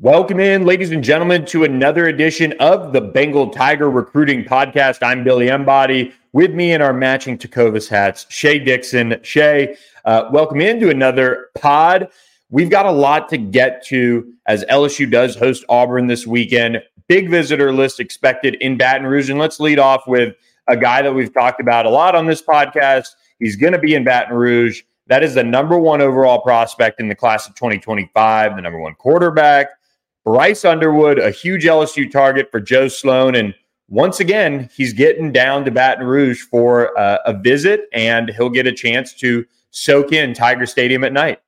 Welcome in, ladies and gentlemen, to another edition of the Bengal Tiger Recruiting Podcast. I'm Billy Embody. With me in our matching Tecovas hats, Shea Dixon. Shea, uh, welcome into another pod. We've got a lot to get to as LSU does host Auburn this weekend. Big visitor list expected in Baton Rouge. And let's lead off with a guy that we've talked about a lot on this podcast. He's going to be in Baton Rouge. That is the number one overall prospect in the class of 2025, the number one quarterback Bryce Underwood, a huge LSU target for Joe Sloan. And once again, he's getting down to Baton Rouge for uh, a visit, and he'll get a chance to soak in Tiger Stadium at night.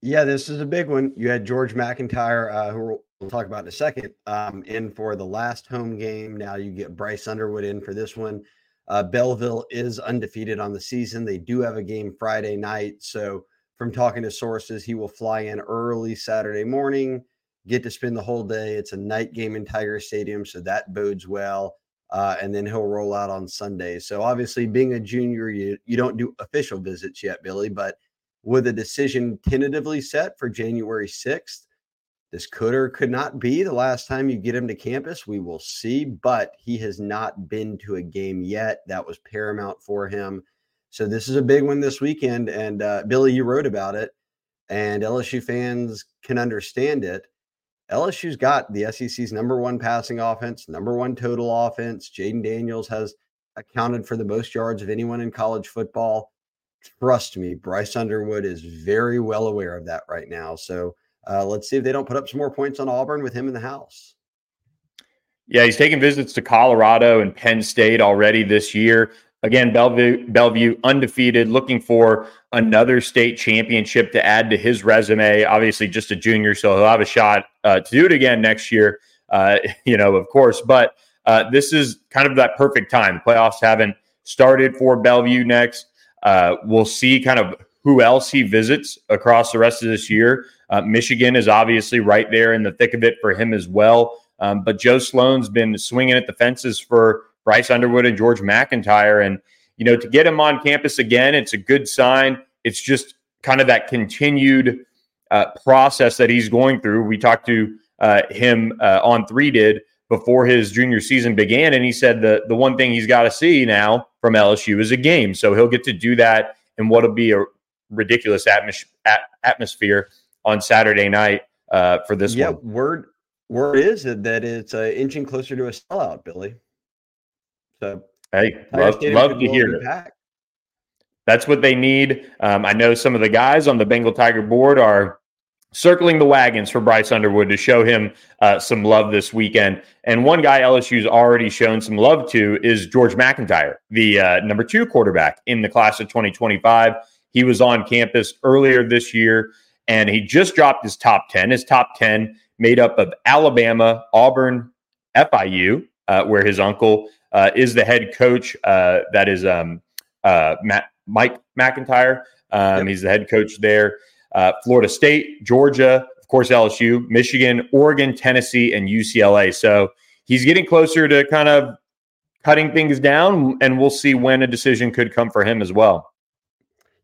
Yeah, this is a big one. You had George MacIntyre, uh, who we'll talk about in a second, um, in for the last home game. Now you get Bryce Underwood in for this one. Uh, Belleville is undefeated on the season. They do have a game Friday night. So from talking to sources, he will fly in early Saturday morning, get to spend the whole day. It's a night game in Tiger Stadium, so that bodes well. Uh, and then he'll roll out on Sunday. So obviously, being a junior, you you don't do official visits yet, Billy. But with a decision tentatively set for January sixth, this could or could not be the last time you get him to campus. We will see. But he has not been to a game yet. That was paramount for him. So this is a big one this weekend. And uh, Billy, you wrote about it, and LSU fans can understand it. LSU's got the SEC's number one passing offense, number one total offense. Jayden Daniels has accounted for the most yards of anyone in college football. Trust me, Bryce Underwood is very well aware of that right now. So uh, let's see if they don't put up some more points on Auburn with him in the house. Yeah, he's taking visits to Colorado and Penn State already this year. Again, Belleville, Belleville undefeated, looking for another state championship to add to his resume. Obviously, just a junior, so he'll have a shot uh, to do it again next year. Uh, you know, of course, but uh, this is kind of that perfect time. The playoffs haven't started for Belleville next. Uh, we'll see kind of who else he visits across the rest of this year. Uh, Michigan is obviously right there in the thick of it for him as well. Um, but Joe Sloan's been swinging at the fences for Bryce Underwood and George MacIntyre. And, you know, to get him on campus again, it's a good sign. It's just kind of that continued uh, process that he's going through. We talked to uh, him uh, on three did before his junior season began, and he said the the one thing he's got to see now from LSU is a game. So he'll get to do that in what'll be a ridiculous atmos- at- atmosphere on Saturday night uh, for this yeah, one. word word is that it's uh, inching closer to a sellout, Billy. So hey, love, love to hear it. That's what they need. Um, I know some of the guys on the Bengal Tiger board are circling the wagons for Bryce Underwood to show him uh, some love this weekend. And one guy LSU's already shown some love to is George MacIntyre, the uh, number two quarterback in the class of 2025. He was on campus earlier this year and he just dropped his top 10. His top 10 made up of Alabama, Auburn, FIU, uh, where his uncle uh, is the head coach. Uh, that is um, uh, Matt, Mike MacIntyre. Um, yep. He's the head coach there. Uh, Florida State, Georgia, of course, LSU, Michigan, Oregon, Tennessee, and UCLA. So he's getting closer to kind of cutting things down, and we'll see when a decision could come for him as well.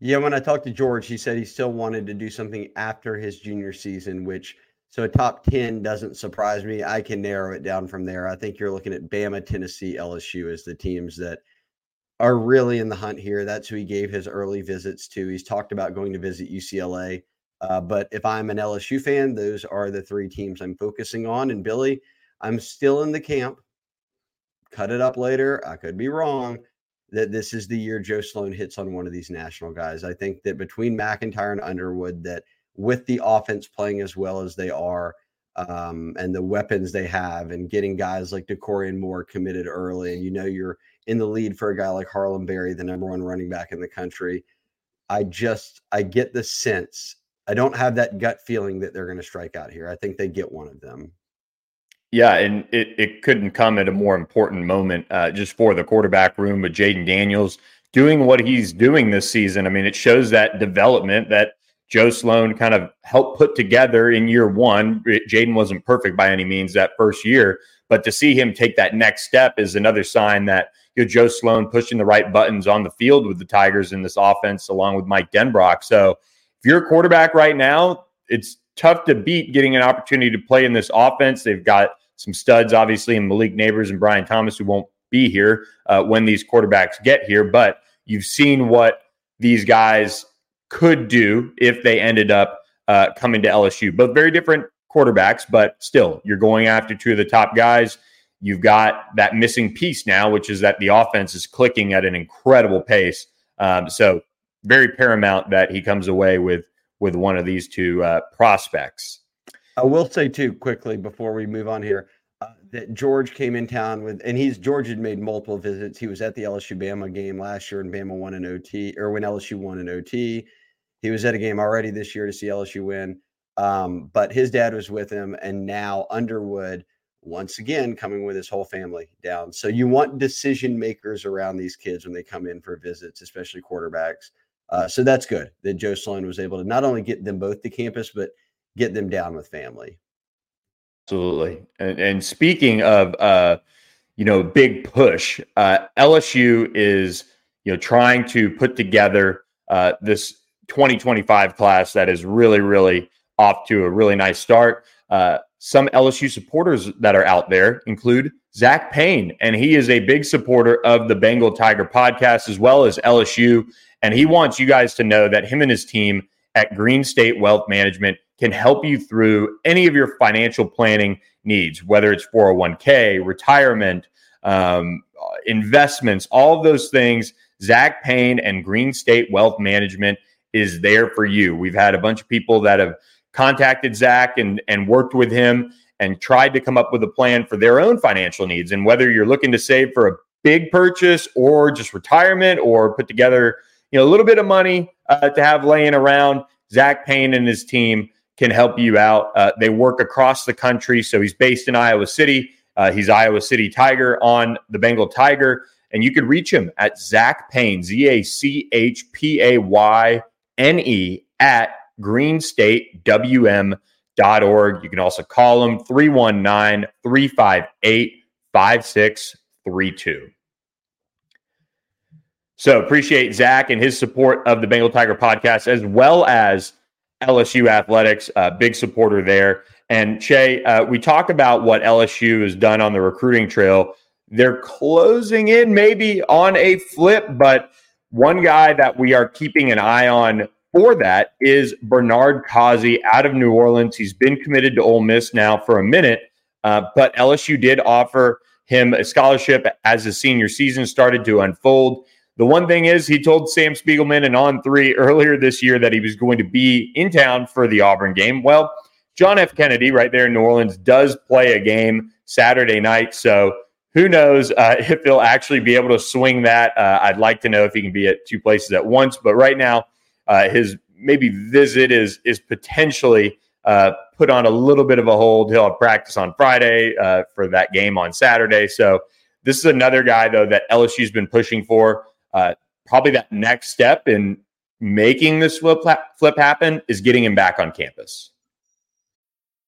Yeah, when I talked to George, he said he still wanted to do something after his junior season, which – so a top 10 doesn't surprise me. I can narrow it down from there. I think you're looking at Bama, Tennessee, LSU as the teams that are really in the hunt here. That's who he gave his early visits to. He's talked about going to visit UCLA. Uh, but if I'm an LSU fan, those are the three teams I'm focusing on. And Billy, I'm still in the camp. Cut it up later. I could be wrong that this is the year Joe Sloan hits on one of these national guys. I think that between MacIntyre and Underwood, that – with the offense playing as well as they are um, and the weapons they have and getting guys like Dakorien Moore committed early. And you know, you're in the lead for a guy like Harlem Berry, the number one running back in the country. I just, I get the sense I don't have that gut feeling that they're going to strike out here. I think they get one of them. Yeah, and it, it couldn't come at a more important moment uh, just for the quarterback room with Jayden Daniels doing what he's doing this season. I mean, it shows that development that Joe Sloan kind of helped put together in year one. Jayden wasn't perfect by any means that first year, but to see him take that next step is another sign that you know, Joe Sloan pushing the right buttons on the field with the Tigers in this offense, along with Mike Denbrock. So if you're a quarterback right now, it's tough to beat getting an opportunity to play in this offense. They've got some studs, obviously, in Malik Nabers and Brian Thomas, who won't be here uh, when these quarterbacks get here. But you've seen what these guys could do if they ended up uh, coming to LSU. Both very different quarterbacks, but still, you're going after two of the top guys. You've got that missing piece now, which is that the offense is clicking at an incredible pace. Um, so, very paramount that he comes away with with one of these two uh, prospects. I will say too quickly before we move on here uh, that George came in town with, and he's George had made multiple visits. He was at the LSU Bama game last year, and Bama won an OT, or when LSU won an OT. He was at a game already this year to see LSU win. Um, but his dad was with him, and now Underwood once again coming with his whole family down. So you want decision makers around these kids when they come in for visits, especially quarterbacks. Uh, so that's good that Joe Sloan was able to not only get them both to campus, but get them down with family. Absolutely. And, and speaking of, uh, you know, big push, uh, LSU is, you know, trying to put together uh, this 2025 class that is really, really off to a really nice start. Uh, some LSU supporters that are out there include Zach Payne, and he is a big supporter of the Bengal Tiger podcast as well as LSU. And he wants you guys to know that him and his team at Green State Wealth Management can help you through any of your financial planning needs, whether it's 401k, retirement, um, investments, all of those things. Zach Payne and Green State Wealth Management is there for you. We've had a bunch of people that have contacted Zach and, and worked with him and tried to come up with a plan for their own financial needs. And whether you're looking to save for a big purchase or just retirement or put together you know a little bit of money uh, to have laying around, Zach Payne and his team can help you out. Uh, they work across the country. So he's based in Iowa City. Uh, he's Iowa City Tiger on the Bengal Tiger. And you could reach him at Zach Payne, Z A C H P A Y N E, at greenstatewm.org. You can also call them 319 358 5632. So appreciate Zach and his support of the Bengal Tiger podcast, as well as LSU Athletics, uh, big supporter there. And Shea, uh, we talk about what LSU has done on the recruiting trail. They're closing in maybe on a flip, but one guy that we are keeping an eye on for that is Bernard Causey out of New Orleans. He's been committed to Ole Miss now for a minute, uh, but LSU did offer him a scholarship as the senior season started to unfold. The one thing is, he told Sam Spiegelman and On Three earlier this year that he was going to be in town for the Auburn game. Well, John F. Kennedy, right there in New Orleans, does play a game Saturday night. So who knows uh, if he'll actually be able to swing that? Uh, I'd like to know if he can be at two places at once. But right now, uh, his maybe visit is is potentially uh, put on a little bit of a hold. He'll have practice on Friday uh, for that game on Saturday. So this is another guy though that LSU's been pushing for uh, probably that next step in making this flip, flip happen is getting him back on campus.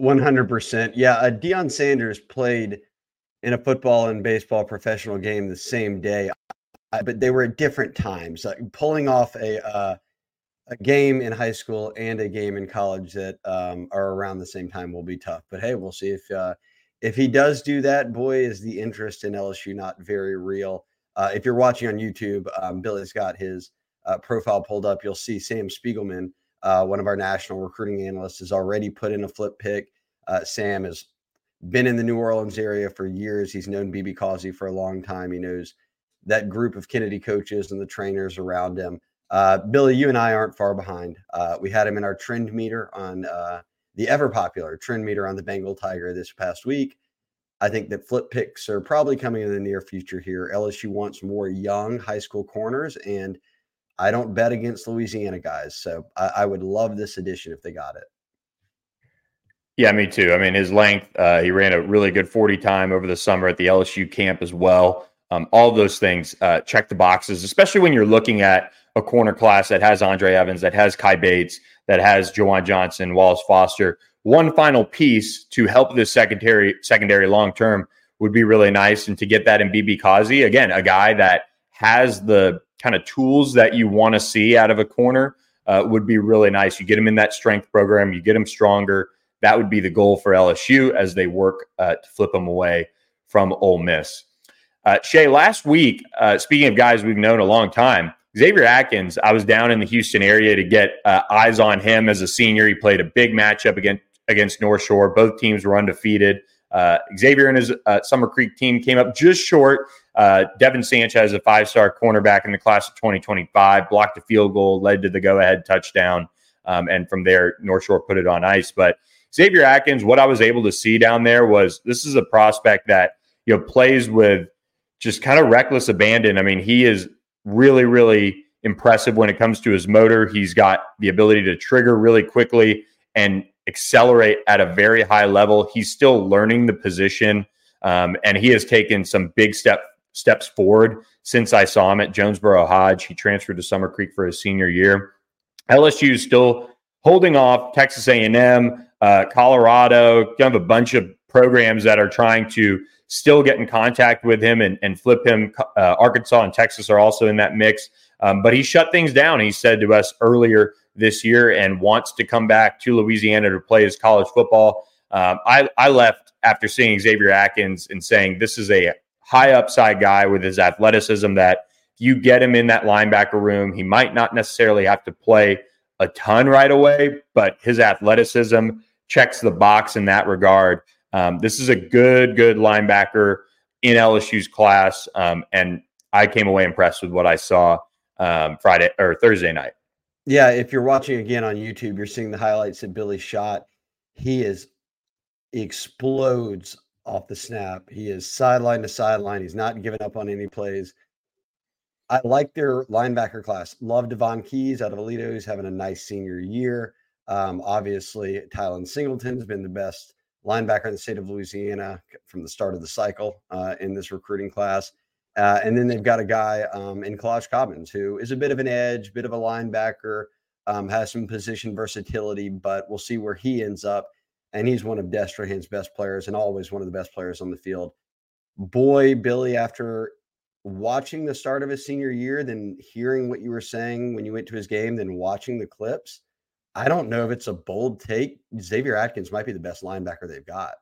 100%. Yeah, uh, Deion Sanders played in a football and baseball professional game the same day, but they were at different times. Like pulling off a uh, a game in high school and a game in college that um, are around the same time will be tough. But hey, we'll see if uh, if he does do that. Boy, is the interest in LSU not very real. Uh, if you're watching on YouTube, um, Billy's got his uh, profile pulled up. You'll see Sam Spiegelman uh, one of our national recruiting analysts, has already put in a flip pick. Uh, Sam has been in the New Orleans area for years. He's known BB Causey for a long time. He knows that group of Kennedy coaches and the trainers around him. Uh, Billy, you and I aren't far behind. Uh, we had him in our trend meter on uh, the ever popular trend meter on the Bengal Tiger this past week. I think that flip picks are probably coming in the near future here. LSU wants more young high school corners, and I don't bet against Louisiana guys. So I, I would love this addition if they got it. Yeah, me too. I mean, his length, uh, he ran a really good 40 time over the summer at the LSU camp as well. Um, all those things uh, check the boxes, especially when you're looking at a corner class that has Andre Evans, that has Kai Bates, that has Juwan Johnson, Wallace Foster. One final piece to help this secondary secondary long term would be really nice, and to get that in BB Causey again, a guy that has the kind of tools that you want to see out of a corner uh, would be really nice. You get them in that strength program, you get them stronger. That would be the goal for LSU as they work uh, to flip them away from Ole Miss. Uh, Shea, last week, uh, speaking of guys we've known a long time, Xavier Atkins, I was down in the Houston area to get uh, eyes on him as a senior. He played a big matchup against against North Shore. Both teams were undefeated. Uh, Xavier and his uh, Summer Creek team came up just short. Uh, Devin Sanchez, a five star cornerback in the class of 2025, blocked a field goal, led to the go ahead touchdown. Um, and from there, North Shore put it on ice. But Xavier Atkins, what I was able to see down there was this is a prospect that you know plays with just kind of reckless abandon. I mean, he is really, really impressive when it comes to his motor. He's got the ability to trigger really quickly and accelerate at a very high level. He's still learning the position, um, and he has taken some big step steps forward since I saw him at Jonesboro Hodge. He transferred to Summer Creek for his senior year. LSU is still holding off Texas A&M, uh, Colorado, kind of a bunch of programs that are trying to still get in contact with him and, and flip him. Uh, Arkansas and Texas are also in that mix. Um, but he shut things down. He said to us earlier this year and wants to come back to Louisiana to play his college football. Um, I, I left after seeing Xavier Atkins and saying this is a high upside guy with his athleticism that you get him in that linebacker room. He might not necessarily have to play a ton right away, but his athleticism checks the box in that regard. Um, this is a good, good linebacker in LSU's class, um, and I came away impressed with what I saw um, Friday or Thursday night. Yeah, if you're watching again on YouTube, you're seeing the highlights that Billy shot. He is he explodes off the snap. He is sideline to sideline. He's not giving up on any plays. I like their linebacker class. Love Devon Keys out of Aledo. He's having a nice senior year. Um, obviously, Tylen Singleton's been the best linebacker in the state of Louisiana from the start of the cycle uh, in this recruiting class. Uh, and then they've got a guy um, in Kolaj Cobbins who is a bit of an edge, bit of a linebacker, um, has some position versatility, but we'll see where he ends up. And he's one of Destrehan's best players and always one of the best players on the field. Boy, Billy, after watching the start of his senior year, then hearing what you were saying when you went to his game, then watching the clips, I don't know if it's a bold take. Xavier Atkins might be the best linebacker they've got.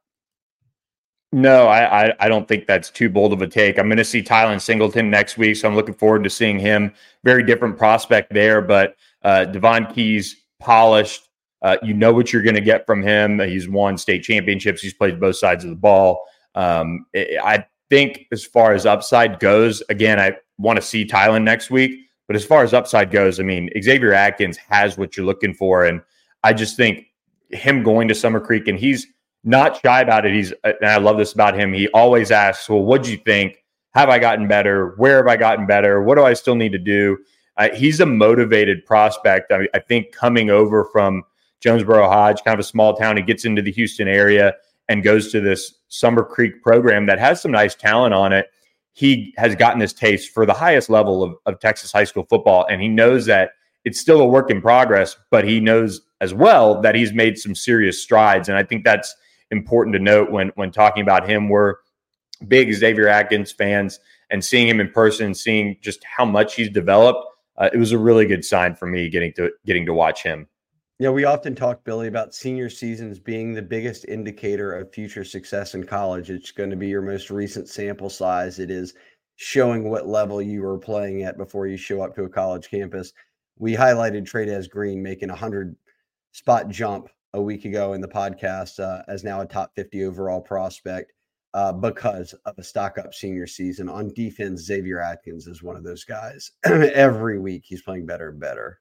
No, I, I, I don't think that's too bold of a take. I'm going to see Tylen Singleton next week, so I'm looking forward to seeing him. Very different prospect there, but uh, Devon Keys polished. Uh, you know what you're going to get from him. He's won state championships. He's played both sides of the ball. Um, I think as far as upside goes, again, I want to see Tylen next week. But as far as upside goes, I mean, Xavier Atkins has what you're looking for. And I just think him going to Summer Creek, and he's not shy about it. He's, and I love this about him. He always asks, Well, what do you think? Have I gotten better? Where have I gotten better? What do I still need to do? Uh, he's a motivated prospect. I, I think coming over from Jonesboro Hodge, kind of a small town, he gets into the Houston area and goes to this Summer Creek program that has some nice talent on it he has gotten this taste for the highest level of, of Texas high school football. And he knows that it's still a work in progress, but he knows as well that he's made some serious strides. And I think that's important to note when when talking about him. We're big Xavier Atkins fans, and seeing him in person, seeing just how much he's developed, uh, it was a really good sign for me getting to getting to watch him. Yeah, we often talk, Billy, about senior seasons being the biggest indicator of future success in college. It's going to be your most recent sample size. It is showing what level you are playing at before you show up to a college campus. we highlighted Trey'Dez Green making a hundred spot jump a week ago in the podcast uh, as now a top 50 overall prospect uh, because of a stock up senior season. On defense, Xavier Atkins is one of those guys. Every week he's playing better and better.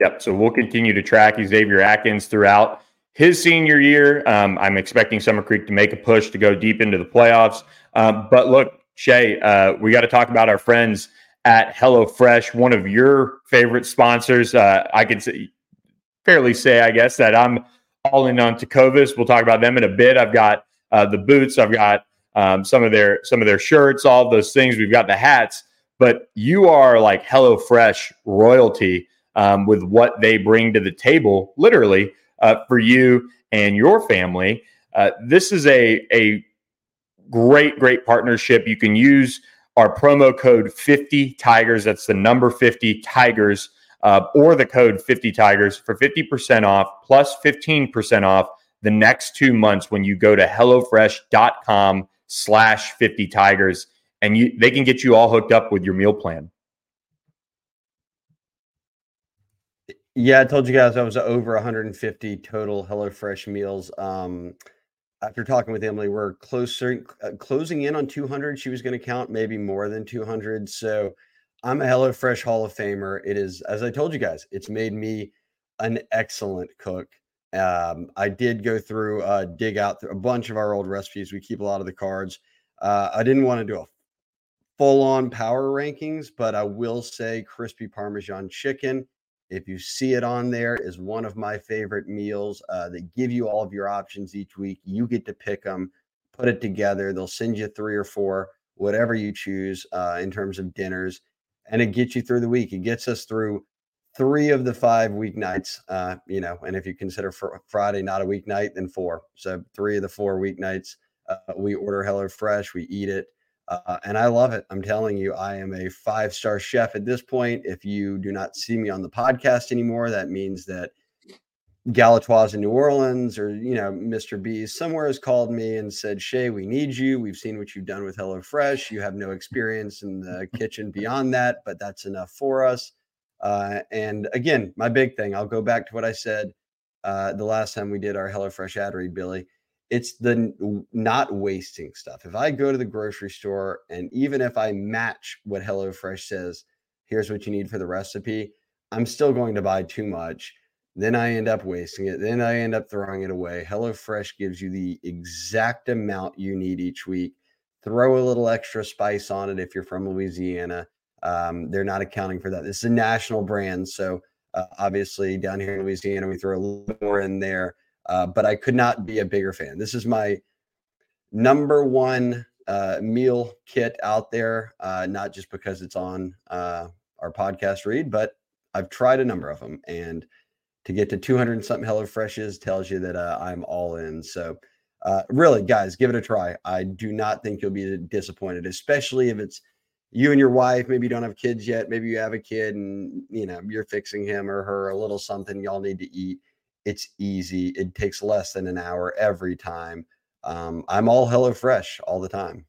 Yep. So we'll continue to track Xavier Atkins throughout his senior year. Um, I'm expecting Summer Creek to make a push to go deep into the playoffs. Um, but look, Shea, uh, we got to talk about our friends at HelloFresh, one of your favorite sponsors. Uh, I could say, fairly say, I guess, that I'm all in on Tecovas. We'll talk about them in a bit. I've got uh, the boots. I've got um, some of their some of their shirts, all those things. We've got the hats, but you are like HelloFresh royalty um, with what they bring to the table, literally uh, for you and your family. Uh, this is a a great great partnership. You can use our promo code 50 Tigers. That's the number 50 Tigers. Uh, or the code 50 Tigers for 50% off plus 15% off the next two months when you go to HelloFresh.com slash 50 Tigers and you they can get you all hooked up with your meal plan. Yeah, I told you guys I was over 150 total HelloFresh meals. Um, after talking with Emily, we're closer uh, closing in on 200. She was going to count maybe more than 200. So I'm a HelloFresh Hall of Famer. It is, as I told you guys, it's made me an excellent cook. Um, I did go through, uh, dig out a bunch of our old recipes. We keep a lot of the cards. Uh, I didn't want to do a full on power rankings, but I will say crispy Parmesan chicken. If you see it on there, is one of my favorite meals. Uh, they give you all of your options each week. You get to pick them, put it together. They'll send you three or four, whatever you choose uh, in terms of dinners, and it gets you through the week. It gets us through three of the five weeknights, uh, you know, and if you consider for Friday not a weeknight, then four. So three of the four weeknights, uh, we order Hello Fresh, we eat it, uh, and I love it. I'm telling you, I am a five star chef at this point. If you do not see me on the podcast anymore, that means that Galatoire's in New Orleans or, you know, Mr. B somewhere has called me and said, "Shea, we need you. We've seen what you've done with Hello Fresh. You have no experience in the kitchen beyond that, but that's enough for us. Uh, and again, my big thing, I'll go back to what I said uh, the last time we did our HelloFresh ad read, Billy. It's the not wasting stuff. If I go to the grocery store and even if I match what HelloFresh says, here's what you need for the recipe, I'm still going to buy too much. Then I end up wasting it. Then I end up throwing it away. HelloFresh gives you the exact amount you need each week. Throw a little extra spice on it if you're from Louisiana um, they're not accounting for that. This is a national brand, so uh, obviously down here in Louisiana, we throw a little more in there. Uh, but I could not be a bigger fan. This is my number one uh, meal kit out there, uh, not just because it's on uh, our podcast read, but I've tried a number of them, and to get to 200 something Hello Freshes tells you that uh, I'm all in. So. really, guys, give it a try. I do not think you'll be disappointed, especially if it's you and your wife maybe you don't have kids yet maybe you have a kid and you know you're fixing him or her a little something y'all need to eat it's easy it takes less than an hour every time um, i'm all hello fresh all the time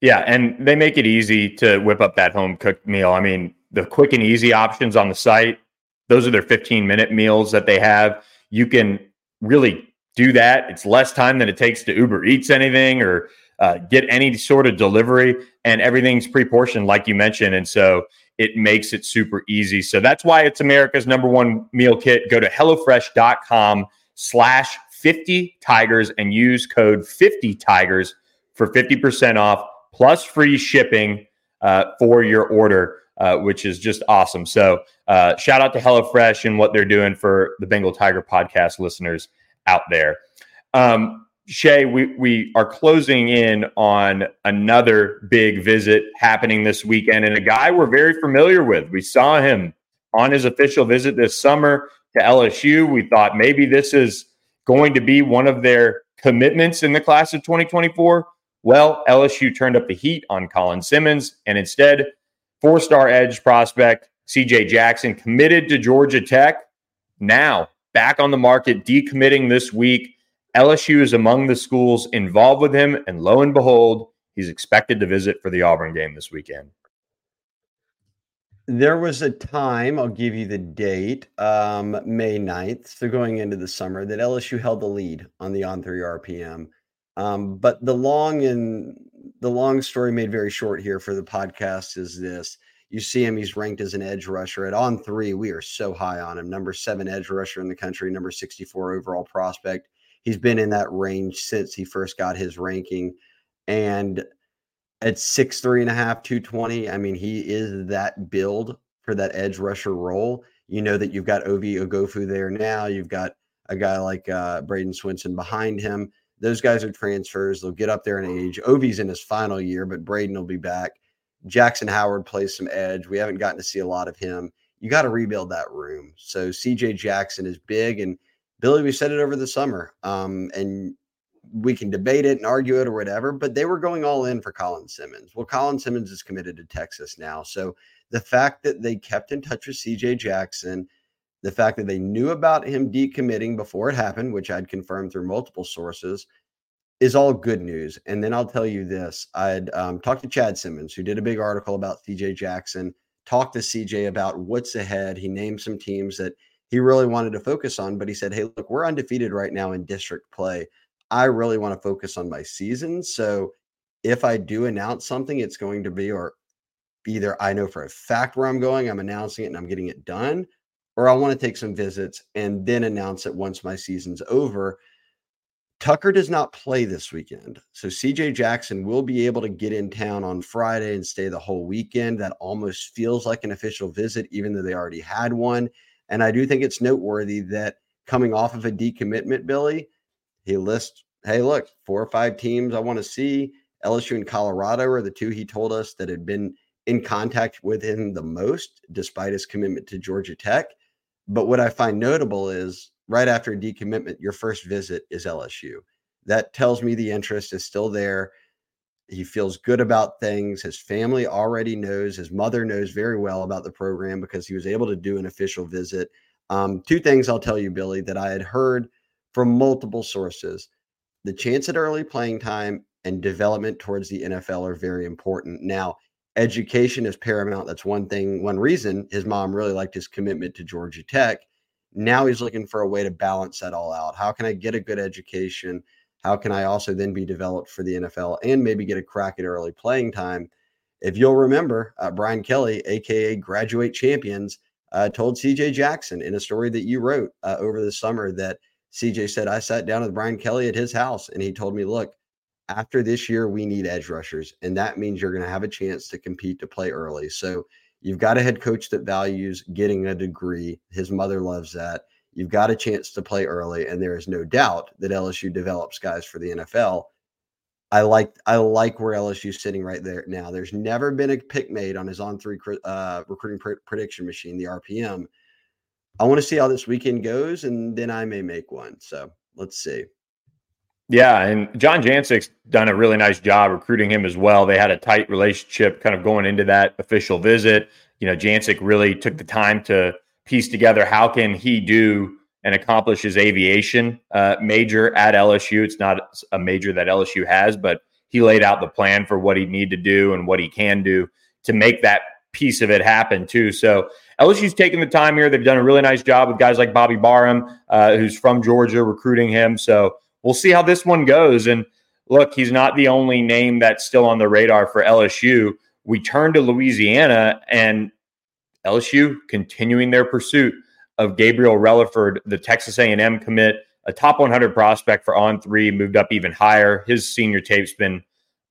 yeah and they make it easy to whip up that home cooked meal i mean the quick and easy options on the site those are their 15 minute meals that they have you can really do that it's less time than it takes to uber eats anything or uh, get any sort of delivery, and everything's pre-portioned, like you mentioned, and so it makes it super easy. So that's why it's America's number one meal kit. Go to hellofresh.com slash 50 tigers and use code 50 tigers for 50% off plus free shipping uh, for your order, uh, which is just awesome. So uh, shout out to HelloFresh and what they're doing for the Bengal Tiger podcast listeners out there. Um, Shea, we, we are closing in on another big visit happening this weekend, and a guy we're very familiar with. We saw him on his official visit this summer to LSU. We thought maybe this is going to be one of their commitments in the class of 2024. Well, LSU turned up the heat on Colin Simmons, and instead, four star edge prospect CJ Jackson committed to Georgia Tech. Now back on the market, decommitting this week LSU is among the schools involved with him, and lo and behold, he's expected to visit for the Auburn game this weekend. There was a time, I'll give you the date, um, May 9th, so going into the summer, that LSU held the lead on the on three RPM. Um, but the long and the long story made very short here for the podcast is this. You see him, he's ranked as an edge rusher at on three. We are so high on him. Number seven edge rusher in the country, number 64 overall prospect. He's been in that range since he first got his ranking. And at six three and a half, 220. I mean, he is that build for that edge rusher role. You know that you've got Ovie Oghoufo there now. You've got a guy like uh, Bradyn Swinson behind him. Those guys are transfers. They'll get up there in age. Ovie's in his final year, but Bradyn will be back. Jackson Howard plays some edge. We haven't gotten to see a lot of him. You got to rebuild that room. So CJ Jackson is big. And Billy, we said it over the summer. Um, and we can debate it and argue it or whatever, but they were going all in for Colin Simmons. Well, Colin Simmons is committed to Texas now. So the fact that they kept in touch with CJ Jackson, the fact that they knew about him decommitting before it happened, which I'd confirmed through multiple sources, is all good news. And then I'll tell you this I'd um, talked to Chad Simmons, who did a big article about CJ Jackson, talked to CJ about what's ahead. He named some teams that he really wanted to focus on, but he said, Hey, look, we're undefeated right now in district play. I really want to focus on my season. So if I do announce something, it's going to be or either I know for a fact where I'm going, I'm announcing it and I'm getting it done, or I want to take some visits and then announce it once my season's over. Tucker does not play this weekend. So CJ Jackson will be able to get in town on Friday and stay the whole weekend. That almost feels like an official visit, even though they already had one. And I do think it's noteworthy that coming off of a decommitment, Billy, he lists, hey, look, four or five teams I want to see. LSU and Colorado are the two he told us that had been in contact with him the most, despite his commitment to Georgia Tech. But what I find notable is right after a decommitment, your first visit is LSU. That tells me the interest is still there. He feels good about things. His family already knows. His mother knows very well about the program because he was able to do an official visit. Um, two things I'll tell you, Billy, that I had heard from multiple sources. The chance at early playing time and development towards the NFL are very important. Now, education is paramount. That's one thing, one reason his mom really liked his commitment to Georgia Tech. Now he's looking for a way to balance that all out. How can I get a good education? How can I also then be developed for the NFL and maybe get a crack at early playing time? If you'll remember, uh, Brian Kelly, aka Graduate Champions, uh, told CJ Jackson in a story that you wrote uh, over the summer that CJ said, I sat down with Brian Kelly at his house and he told me, look, after this year, we need edge rushers. And that means you're going to have a chance to compete to play early. So you've got a head coach that values getting a degree. His mother loves that. You've got a chance to play early. And there is no doubt that LSU develops guys for the NFL. I like I like where LSU's sitting right there now. There's never been a pick made on his on three uh, recruiting pr- prediction machine, the RPM, I want to see how this weekend goes, and then I may make one. So let's see. Yeah, and John Jancek's done a really nice job recruiting him as well. They had a tight relationship kind of going into that official visit. You know, Jancek really took the time to piece together how can he do and accomplish his aviation uh, major at LSU. It's not a major that LSU has, but he laid out the plan for what he'd need to do and what he can do to make that piece of it happen too. So LSU's taking the time here. They've done a really nice job with guys like Bobby Barham, uh, who's from Georgia, recruiting him. So we'll see how this one goes. And look, he's not the only name that's still on the radar for LSU. We turn to Louisiana and LSU continuing their pursuit of Gabriel Relaford, the Texas A&M commit, a top 100 prospect for on three, moved up even higher. His senior tape's been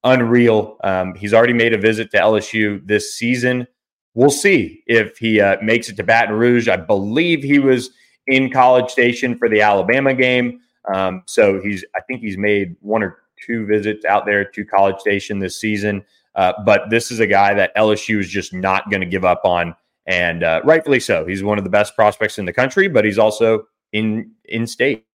unreal. Um, he's already made a visit to LSU this season we'll see if he uh, makes it to Baton Rouge. I believe he was in College Station for the Alabama game. Um, so he's, I think he's made one or two visits out there to College Station this season. Uh, but this is a guy that LSU is just not going to give up on, and uh, rightfully so. He's one of the best prospects in the country, but he's also in in state.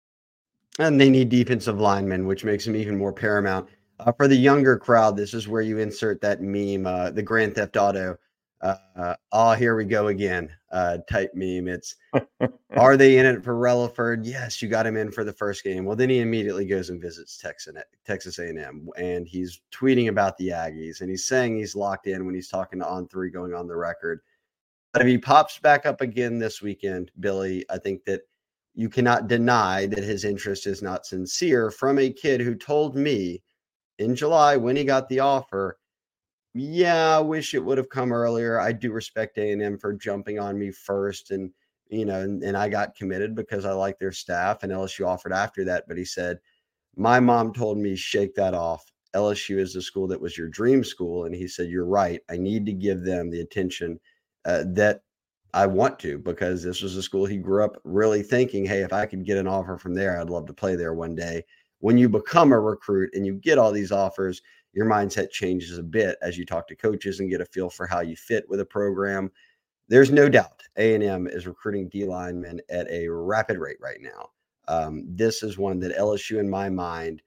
And they need defensive linemen, which makes him even more paramount. Uh, for the younger crowd, this is where you insert that meme, uh, the Grand Theft Auto uh, oh, here we go again uh, type meme. It's are they in it for Relaford? Yes, you got him in for the first game. Well, then he immediately goes and visits Texas Texas A&M, and he's tweeting about the Aggies, and he's saying he's locked in when he's talking to On Three, going on the record. But if he pops back up again this weekend, Billy, I think that you cannot deny that his interest is not sincere from a kid who told me in July when he got the offer, yeah, I wish it would have come earlier. I do respect A&M for jumping on me first and you know, and, and I got committed because I like their staff and LSU offered after that, but he said, "My mom told me shake that off. LSU is the school that was your dream school." And he said, "You're right. I need to give them the attention uh, that I want to because this was a school he grew up really thinking, hey, if I could get an offer from there, I'd love to play there one day. When you become a recruit and you get all these offers, your mindset changes a bit as you talk to coaches and get a feel for how you fit with a program. There's no doubt A&M is recruiting D linemen at a rapid rate right now. Um, this is one that LSU, in my mind,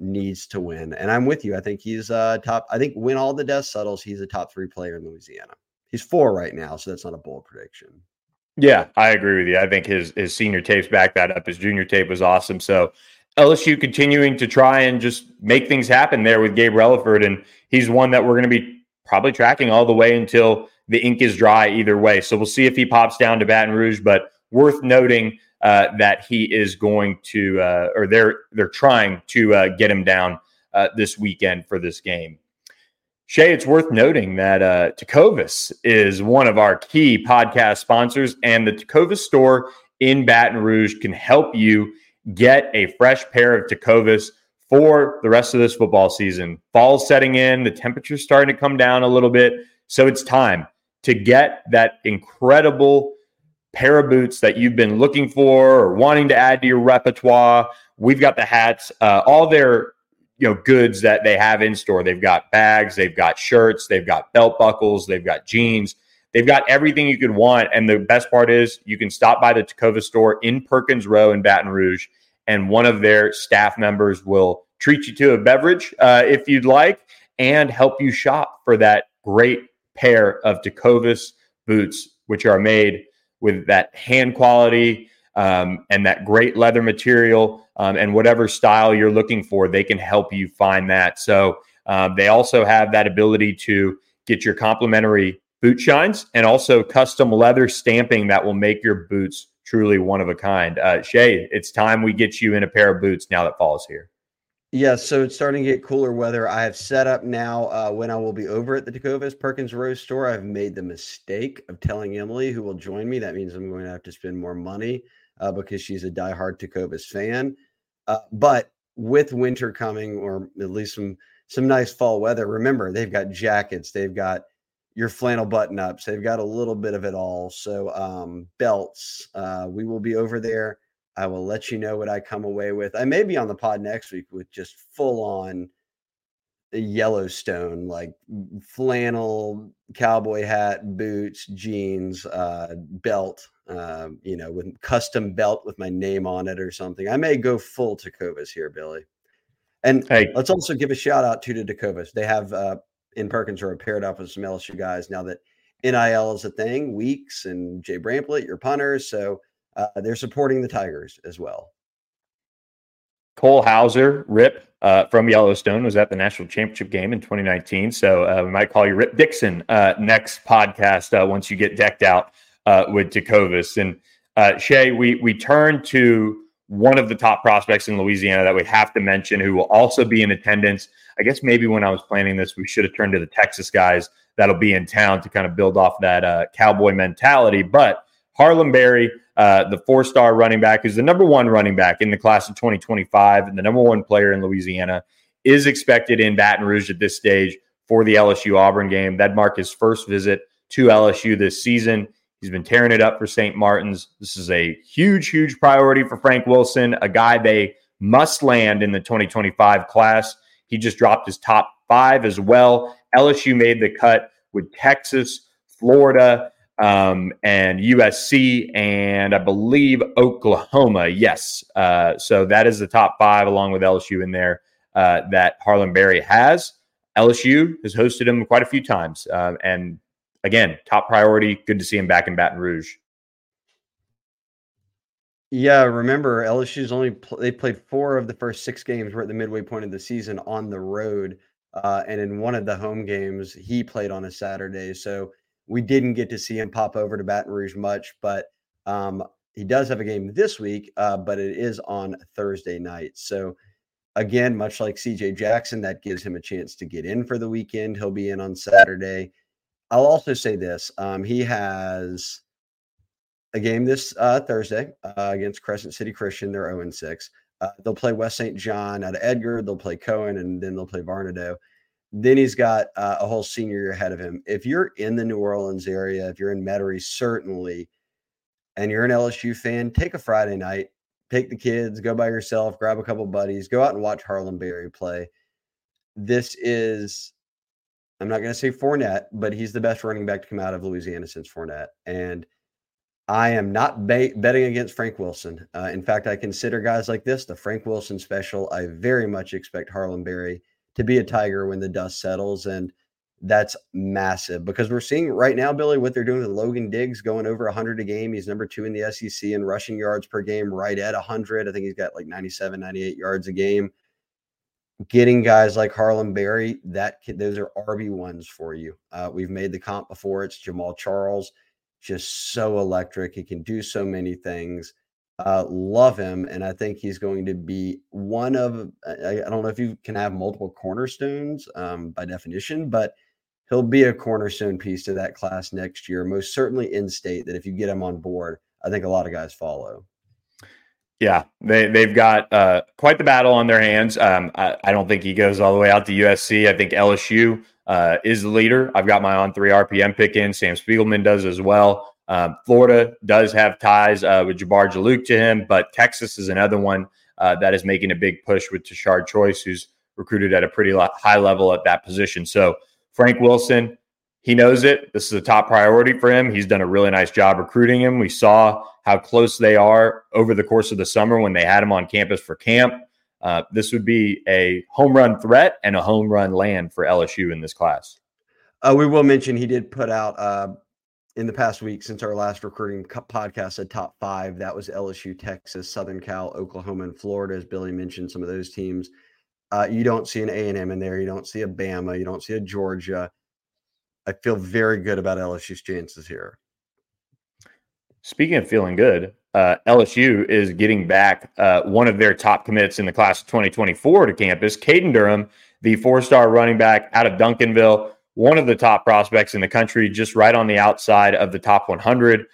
needs to win. And I'm with you. I think he's uh, top. I think win all the death settles. He's a top three player in Louisiana. He's four right now, so that's not a bold prediction. Yeah, I agree with you. I think his his senior tapes back that up. His junior tape was awesome. So LSU continuing to try and just make things happen there with Gabe Relaford, and he's one that we're going to be probably tracking all the way until the ink is dry. Either way, so we'll see if he pops down to Baton Rouge. But worth noting uh, that he is going to, uh, or they're they're trying to uh, get him down uh, this weekend for this game. Shea, it's worth noting that uh, is one of our key podcast sponsors, and the Tecovas store in Baton Rouge can help you get a fresh pair of Tecovas for the rest of this football season. Fall's setting in, the temperature's starting to come down a little bit. So it's time to get that incredible pair of boots that you've been looking for or wanting to add to your repertoire. We've got the hats, uh, all their you know goods that they have in store. They've got bags, they've got shirts, they've got belt buckles, they've got jeans. They've got everything you could want. And the best part is you can stop by the Tecova store in Perkins Rowe in Baton Rouge, and one of their staff members will treat you to a beverage uh, if you'd like and help you shop for that great pair of Tecovas boots, which are made with that hand quality um, and that great leather material um, and whatever style you're looking for, they can help you find that. So um, they also have that ability to get your complimentary boot shines and also custom leather stamping that will make your boots truly one of a kind. Uh, Shea, it's time we get you in a pair of boots now that fall is here. Yeah, so it's starting to get cooler weather. I have set up now uh, when I will be over at the Tecovas Perkins Rose store. I've made the mistake of telling Emily, who will join me. That means I'm going to have to spend more money uh, because she's a diehard Tecovas fan. Uh, but with winter coming, or at least some some nice fall weather, remember they've got jackets, they've got your flannel button ups, they've got a little bit of it all. So um, belts. Uh, we will be over there. I will let you know what I come away with. I may be on the pod next week with just full on Yellowstone, like flannel, cowboy hat, boots, jeans, uh, belt, uh, you know, with custom belt with my name on it or something. I may go full Tecovas here, Billy. And hey. let's also give a shout out to the Tecovas. They have uh, in Perkins are paired up with some LSU guys now that NIL is a thing. Weeks and Jay Bramblett, your punters, so uh, they're supporting the Tigers as well. Cole Hauser, Rip uh, from Yellowstone, was at the national championship game in 2019. So uh, we might call you Rip Dixon uh, next podcast uh, once you get decked out uh, with Tecovas. And Shea, we we turn to one of the top prospects in Louisiana that we have to mention, who will also be in attendance. I guess maybe when I was planning this, we should have turned to the Texas guys that'll be in town to kind of build off that cowboy mentality. But Harlem Berry, uh, the four star running back, is the number one running back in the class of 2025 and the number one player in Louisiana, is expected in Baton Rouge at this stage for the LSU Auburn game. That mark his first visit to LSU this season. He's been tearing it up for St. Martin's. This is a huge, huge priority for Frank Wilson, a guy they must land in the 2025 class. He just dropped his top five as well. LSU made the cut with Texas, Florida, um, and USC, and I believe Oklahoma. Yes. Uh, so that is the top five, along with LSU in there, uh, that Harlem Berry has. LSU has hosted him quite a few times. Uh, and again, top priority. Good to see him back in Baton Rouge. Yeah, remember LSU's only pl- they played four of the first six games. We're at the midway point of the season on the road, uh, and in one of the home games, he played on a Saturday. So We didn't get to see him pop over to Baton Rouge much, but um, he does have a game this week, uh, but it is on Thursday night. So, again, much like CJ Jackson, that gives him a chance to get in for the weekend. He'll be in on Saturday. I'll also say this um, he has a game this uh, Thursday uh, against Crescent City Christian. They're 0 6. Uh, they'll play West St. John out of Edgar. They'll play Cohen, and then they'll play Varnado. Then he's got uh, a whole senior year ahead of him. If you're in the New Orleans area, if you're in Metairie, certainly, and you're an LSU fan, take a Friday night, take the kids, go by yourself, grab a couple buddies, go out and watch Harlem Berry play. This is, I'm not going to say Fournette, but he's the best running back to come out of Louisiana since Fournette. And – I am not ba- betting against Frank Wilson. Uh, in fact, I consider guys like this the Frank Wilson special. I very much expect Harlem Berry to be a Tiger when the dust settles. And that's massive because we're seeing right now, Billy, what they're doing with Logan Diggs going over 100 a game. He's number two in the SEC in rushing yards per game, right at 100. I think he's got like 97, 98 yards a game. Getting guys like Harlem Berry, that those are RB ones for you. Uh, we've made the comp before. It's Jamaal Charles just so electric. He can do so many things. Uh, love him, and I think he's going to be one of. I, I don't know if you can have multiple cornerstones um, by definition, but he'll be a cornerstone piece to that class next year. Most certainly in state. That if you get him on board, I think a lot of guys follow. Yeah, they they've got uh, quite the battle on their hands. Um, I, I, don't think he goes all the way out to USC. I think LSU uh, is the leader. I've got my on three RPM pick in. Sam Spiegelman does as well. Um, Florida does have ties uh, with Jabbar Juluke to him, but Texas is another one uh, that is making a big push with Tashard Choice, who's recruited at a pretty high level at that position. So Frank Wilson, he knows it. This is a top priority for him. He's done a really nice job recruiting him. We saw how close they are over the course of the summer when they had him on campus for camp. Uh, this would be a home run threat and a home run land for LSU in this class. Uh, we will mention he did put out uh, in the past week since our last recruiting podcast a top five. That was LSU, Texas, Southern Cal, Oklahoma, and Florida. As Billy mentioned, some of those teams. Uh, you don't see an A and M in there. You don't see a Bama. You don't see a Georgia. I feel very good about LSU's chances here. Speaking of feeling good, uh, LSU is getting back uh, one of their top commits in the class of 2024 to campus. Caden Durham, the four star running back out of Duncanville, one of the top prospects in the country, just right on the outside of the top 100.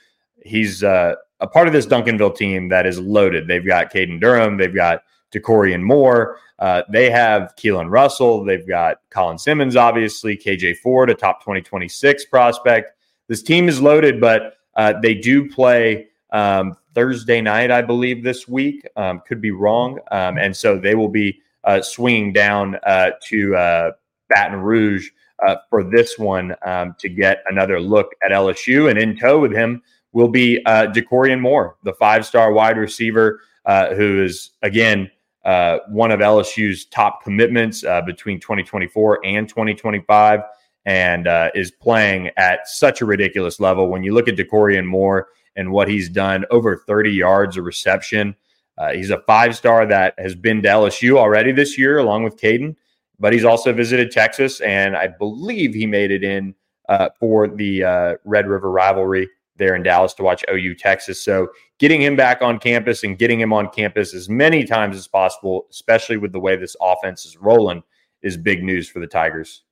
He's uh, a part of this Duncanville team that is loaded. They've got Caden Durham, they've got Dakorien Moore, uh, they have Keelon Russell, they've got Colin Simmons, obviously, KJ Ford, a top 2026 prospect. This team is loaded, but uh, they do play um, Thursday night, I believe, this week. Um, could be wrong. Um, and so they will be uh, swinging down uh, to uh, Baton Rouge uh, for this one um, to get another look at LSU. And in tow with him will be uh, Dakorien Moore, the five star wide receiver, who is, again, one of LSU's top commitments between 2024 and 2025 and is playing at such a ridiculous level. When you look at Dakorien Moore, and what he's done over 30 yards of reception. Uh, he's a five star that has been to LSU already this year, along with Caden, but he's also visited Texas, and I believe he made it in uh, for the uh, Red River rivalry there in Dallas to watch OU Texas. So getting him back on campus and getting him on campus as many times as possible, especially with the way this offense is rolling, is big news for the Tigers.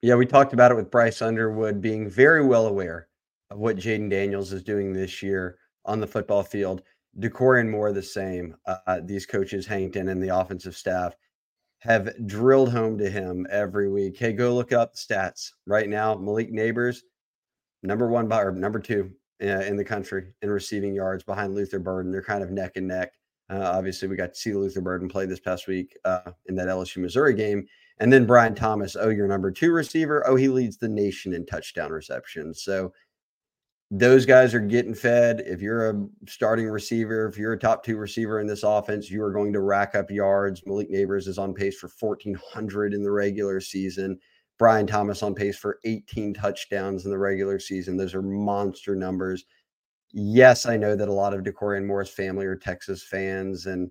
Yeah, we talked about it with Bryce Underwood being very well aware of what Jayden Daniels is doing this year on the football field. Dakorien Moore the same. Uh, these coaches, Hankton and the offensive staff, have drilled home to him every week. Hey, go look up the stats right now. Malik Nabers, number one by or number two uh, in the country in receiving yards behind Luther Burden. They're kind of neck and neck. Uh, obviously, we got to see Luther Burden play this past week uh, in that LSU Missouri game. And then Brian Thomas, oh, your number two receiver. Oh, he leads the nation in touchdown receptions. So those guys are getting fed. If you're a starting receiver, if you're a top two receiver in this offense, you are going to rack up yards. Malik Nabers is on pace for 1,400 in the regular season. Brian Thomas on pace for 18 touchdowns in the regular season. Those are monster numbers. Yes, I know that a lot of Dakorien Moore's family are Texas fans and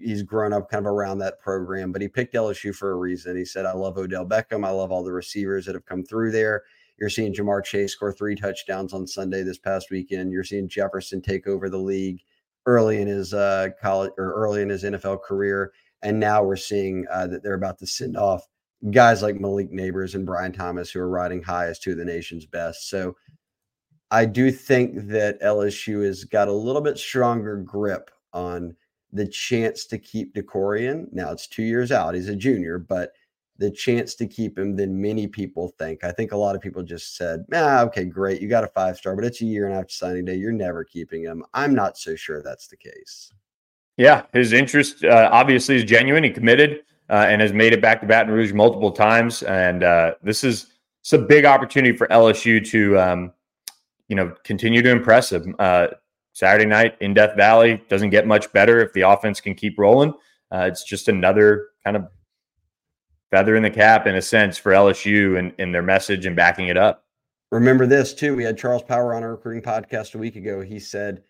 he's grown up kind of around that program, but he picked LSU for a reason. He said, I love Odell Beckham. I love all the receivers that have come through there You're seeing Ja'Marr Chase score three touchdowns on Sunday this past weekend. You're seeing Jefferson take over the league early in his uh, college or early in his NFL career, and now we're seeing uh, that they're about to send off guys like Malik Nabers and Brian Thomas, who are riding high as two of the nation's best. So I do think that LSU has got a little bit stronger grip on the chance to keep Dakorien. Now it's two years out; he's a junior, but the chance to keep him than many people think. I think a lot of people just said, ah, okay, great. You got a five star, but it's a year and a after signing day. You're never keeping him. I'm not so sure that's the case. Yeah, his interest uh, obviously is genuine. He committed uh, and has made it back to Baton Rouge multiple times. And uh, this is it's a big opportunity for LSU to, um, you know, continue to impress him. Uh, Saturday night in Death Valley doesn't get much better if the offense can keep rolling. Uh, it's just another kind of feather in the cap in a sense for LSU and, and their message and backing it up. Remember this too. We had Charles Power on our recruiting podcast a week ago. He said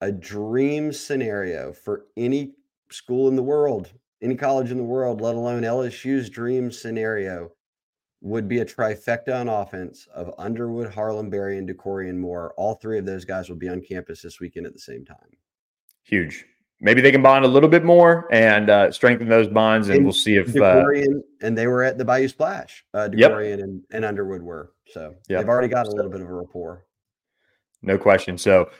a dream scenario for any school in the world, any college in the world, let alone LSU's dream scenario, would be a trifecta on offense of Underwood, Harlem Berry, and Dakorien Moore. All three of those guys will be on campus this weekend at the same time. Huge maybe they can bond a little bit more and uh, strengthen those bonds, and, and we'll see if uh, and they were at the Bayou Splash. Uh, Dakorien yep. and, and Underwood were so yep. they've already got a little bit of a rapport. No question. So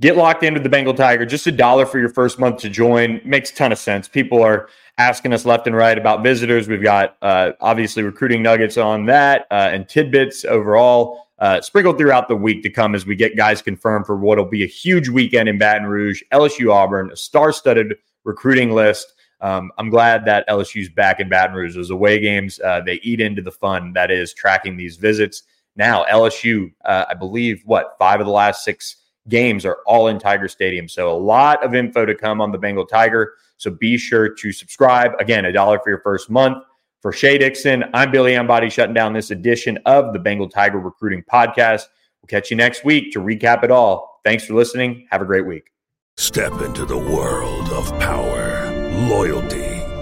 get locked into the Bengal Tiger. Just a dollar for your first month to join makes a ton of sense. People are asking us left and right about visitors. We've got uh, obviously recruiting nuggets on that uh, and tidbits overall uh, sprinkled throughout the week to come as we get guys confirmed for what will be a huge weekend in Baton Rouge, LSU Auburn, a star studded recruiting list. Um, I'm glad that LSU's back in Baton Rouge. Those away games, uh, they eat into the fun that is tracking these visits. Now, LSU, uh, I believe, what, five of the last six games are all in Tiger Stadium. So, a lot of info to come on the Bengal Tiger. So, be sure to subscribe. Again, a dollar for your first month. For Shea Dixon, I'm Billy Embody shutting down this edition of the Bengal Tiger Recruiting Podcast. We'll catch you next week to recap it all. Thanks for listening. Have a great week. Step into the world of power, loyalty,